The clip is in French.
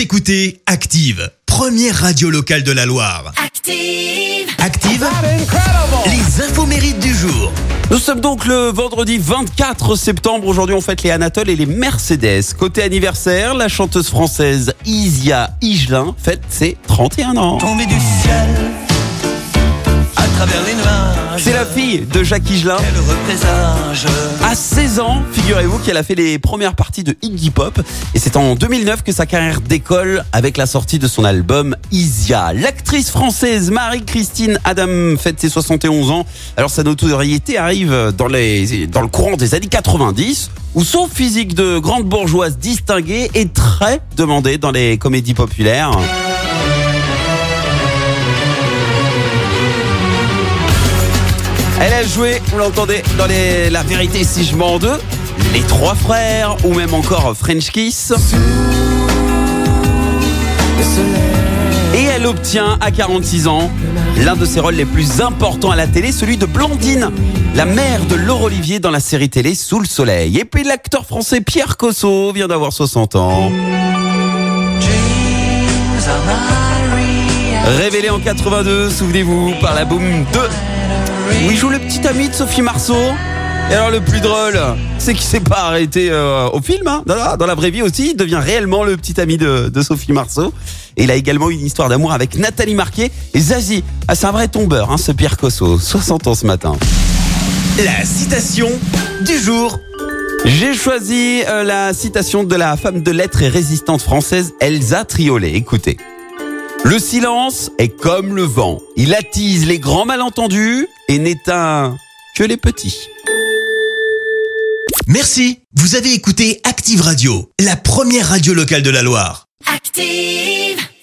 Vous écoutez Active, première radio locale de la Loire. Active. Active, les infos mérites du jour. Nous sommes donc le vendredi 24 septembre. Aujourd'hui, on fête les Anatole et les Mercedes. Côté anniversaire, la chanteuse française Isia Higelin fête ses 31 ans. Tombé du ciel fille de Jacques Higelin. À 16 ans, figurez-vous qu'elle a fait les premières parties de Iggy Pop. Et c'est en 2009 que sa carrière décolle avec la sortie de son album Isia. L'actrice française Marie-Christine Adam fête ses 71 ans. Alors sa notoriété arrive dans, les, dans le courant des années 90 où son physique de grande bourgeoise distinguée est très demandé dans les comédies populaires. Elle a joué, vous l'entendez, dans La vérité si je mens deux, Les Trois Frères ou même encore French Kiss. Et elle obtient à 46 ans l'un de ses rôles les plus importants à la télé, celui de Blondine, la mère de Laure Olivier dans la série télé Sous le Soleil. Et puis l'acteur français Pierre Cosso vient d'avoir 60 ans. Révélé en 82, souvenez-vous, par la Boom 2, il joue le petit ami de Sophie Marceau. Et alors le plus drôle, c'est qu'il s'est pas arrêté euh, au film, hein. dans, la, vraie vie aussi, il devient réellement le petit ami de, de Sophie Marceau. Et il a également une histoire d'amour avec Nathalie Marquet et Zazie. Ah, c'est un vrai tombeur, hein, ce Pierre Cosso, 60 ans ce matin. La citation du jour. J'ai choisi euh, la citation de la femme de lettres et résistante française Elsa Triolet. Écoutez. Le silence est comme le vent. Il attise les grands malentendus et n'éteint que les petits. Merci. Vous avez écouté Active Radio, la première radio locale de la Loire. Active.